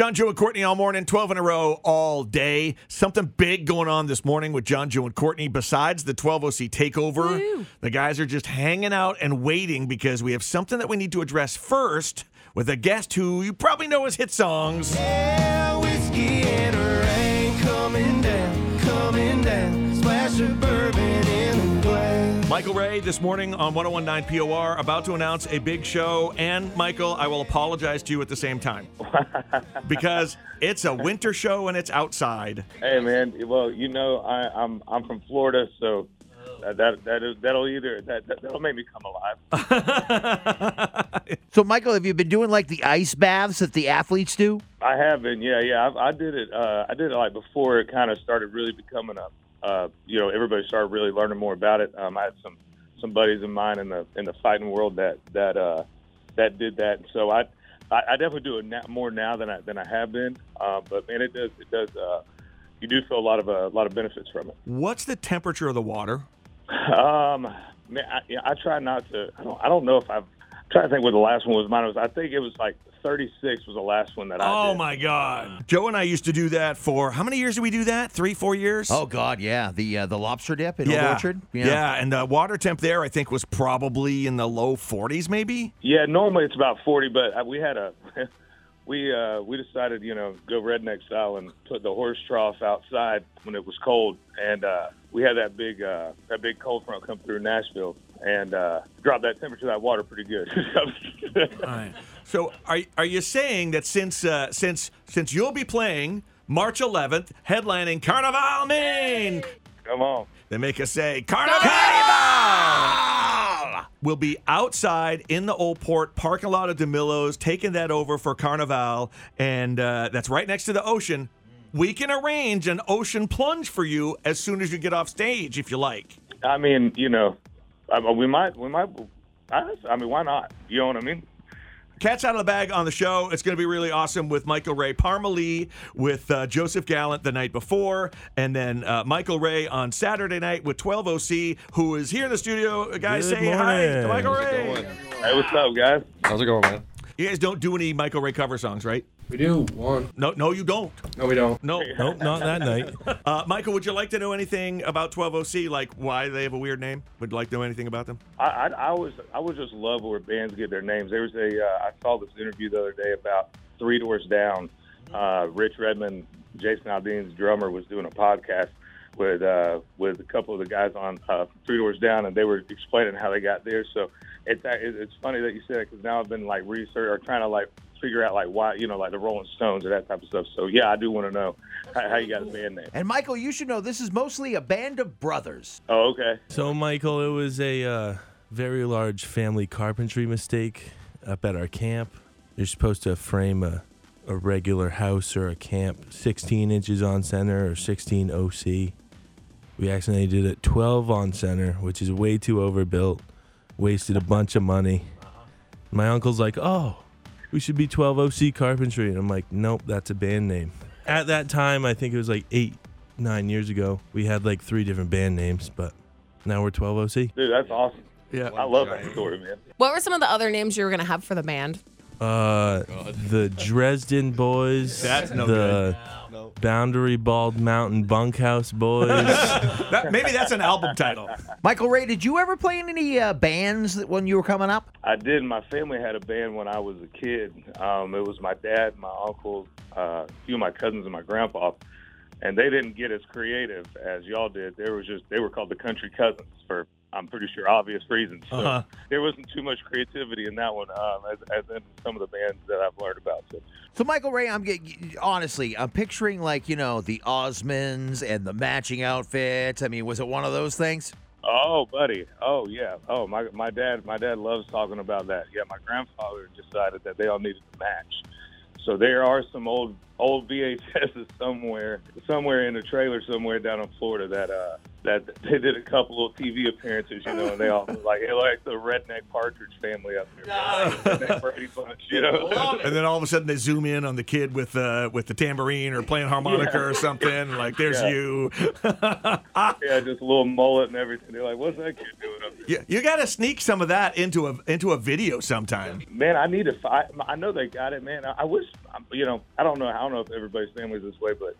John, Joe, and Courtney all morning, 12 in a row all day. Something big going on this morning with John, Joe, and Courtney. Besides the 12OC takeover, Woo. the guys are just hanging out and waiting because we have something that we need to address first with a guest who you probably know his hit songs. Yeah, whiskey and Michael Ray this morning on 1019 POR about to announce a big show. And Michael, I will apologize to you at the same time because it's a winter show and it's outside. Hey man, well you know I, I'm I'm from Florida, so that that that that'll either that, that that'll make me come alive. So, Michael, have you been doing like the ice baths that the athletes do? I have been, yeah, yeah. I, I did it. Uh, I did it like before it kind of started really becoming a, uh, you know, everybody started really learning more about it. Um, I had some some buddies of mine in the in the fighting world that that uh, that did that. So I, I, I definitely do it now, more now than I than I have been. Uh, but man, it does it does. Uh, you do feel a lot of uh, a lot of benefits from it. What's the temperature of the water? Um, man, I, yeah, I try not to. I don't. I don't know if I've. I'm trying to think what the last one was. Mine was. I think it was like 36 was the last one that I Oh did. my God. Joe and I used to do that for how many years did we do that? Three, four years? Oh God, yeah, the uh, the lobster dip in Old yeah. Orchard. Yeah. and the water temp there, I think, was probably in the low 40s, maybe. Yeah, normally it's about 40, but uh, we had a. We uh, we decided, you know, go redneck style and put the horse trough outside when it was cold, and uh, we had that big uh, that big cold front come through Nashville and uh, dropped that temperature of that water pretty good. So, are are you saying that since uh, since since you'll be playing March 11th, headlining Carnival Maine, Come on. they make us say Carnival. We'll be outside in the Old Port parking lot of DiMillo's, taking that over for Carnival, and uh, that's right next to the ocean. We can arrange an ocean plunge for you as soon as you get off stage, if you like. I mean, you know, I, we might we might. I, I mean, why not? You know what I mean? Cats out of the bag on the show. It's going to be really awesome with Michael Ray Parmalee, with uh, Joseph Gallant the night before, and then uh, Michael Ray on Saturday night with 12OC, who is here in the studio. Guys, Good say hi to morning. Michael Ray. Hey, what's up, guys? How's it going, man? You guys don't do any Michael Ray cover songs, right? We do one. No, no, you don't. No, we don't. No. Nope, not that night. Uh, Michael, would you like to know anything about 12OC, like why they have a weird name? Would you like to know anything about them? I, I, I always I would just love where bands get their names. There was a uh, I saw this interview the other day about Three Doors Down. Uh, Rich Redmond, Jason Aldean's drummer, was doing a podcast with uh, with a couple of the guys on uh, Three Doors Down, and they were explaining how they got there. So it's it's funny that you said it because now I've been like research or trying to like figure out like why you know like the Rolling Stones or that type of stuff. So yeah, I do want to know how, how you got a band name. And Michael, you should know this is mostly a band of brothers. Oh, okay. So, Michael, it was a uh, very large family carpentry mistake up at our camp. You're supposed to frame a, a regular house or a camp 16 inches on center or 16 OC. We accidentally did it 12 on center, which is way too overbuilt. Wasted a bunch of money. My uncle's like, oh, we should be 12 OC Carpentry. And I'm like, nope, that's a band name. At that time, I think it was like eight, nine years ago, we had like three different band names, but now we're 12 OC. Dude, that's awesome. Yeah. I love that story, man. What were some of the other names you were going to have for the band? Uh, the Dresden Boys. That's no the Boundary Bald Mountain Bunkhouse Boys. That, maybe that's an album title. Michael Ray, did you ever play in any uh, bands that when you were coming up? I did. My family had a band when I was a kid. Um, it was my dad, my uncle, uh, a few of my cousins, and my grandpa. And they didn't get as creative as y'all did. They were just they were called the Country Cousins for I'm pretty sure obvious reasons. So Uh-huh. there wasn't too much creativity in that one, um, as, as in some of the bands that I've learned about. So So, Michael Ray, I'm getting honestly, I'm picturing like you know the Osmonds and the matching outfits. I mean, was it one of those things? Oh, buddy. Oh, yeah. Oh, my my dad. My dad loves talking about that. Yeah, my grandfather decided that they all needed to match. So there are some old old VHSs somewhere, somewhere in a trailer somewhere down in Florida that uh that they did a couple of TV appearances, you know, and they all was like, hey, like the redneck partridge family up there, redneck Brady Bunch, you know. And then all of a sudden they zoom in on the kid with uh, with the tambourine or playing harmonica Yeah. or something. Like, there's Yeah. you. yeah, just a little mullet and everything. They're like, what's that kid doing up there? you you got to sneak some of that into a into a video sometime. Man, I need to. fi- I know they got it, man. I, I wish, um, you know, I don't know. I don't know if everybody's family's this way, but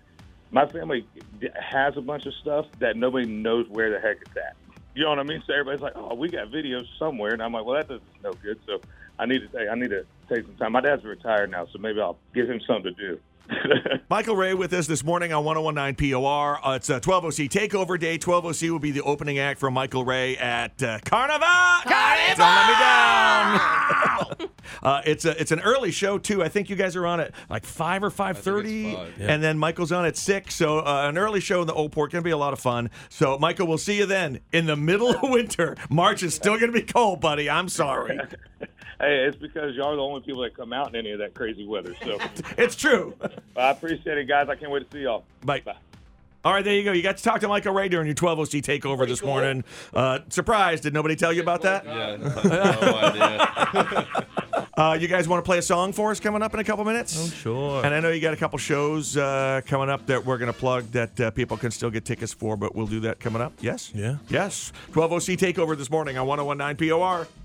my family has a bunch of stuff that nobody knows where the heck it's at. You know what I mean? So everybody's like, "Oh, we got videos somewhere," and I'm like, "Well, that doesn't no good." So I need to take. I need to take some time. My dad's retired now, so maybe I'll give him something to do. Michael Ray with us this morning on 1019 POR. Uh, it's a 12OC Takeover Day. 12OC will be the opening act for Michael Ray at uh, Carnival. Carnival! Don't let me down. uh, it's a it's an early show too. I think you guys are on at like five or five thirty, five. and then Michael's on at six. So uh, an early show in the Old Port to be a lot of fun. So Michael, we'll see you then in the middle of winter. March is still going to be cold, buddy. I'm sorry. hey, it's because y'all are the only people that come out in any of that crazy weather. So It's true. I appreciate it, guys. I can't wait to see y'all. Bye. Bye. All right, there you go. You got to talk to Michael Ray during your 12OC takeover this morning. Uh, surprised. Did nobody tell you about that? Yeah, no idea. Uh, you guys want to play a song for us coming up in a couple minutes? Oh, sure. And I know you got a couple shows uh, coming up that we're going to plug that uh, people can still get tickets for, but we'll do that coming up. Yes? Yeah. Yes. 12OC takeover this morning on 1019 POR.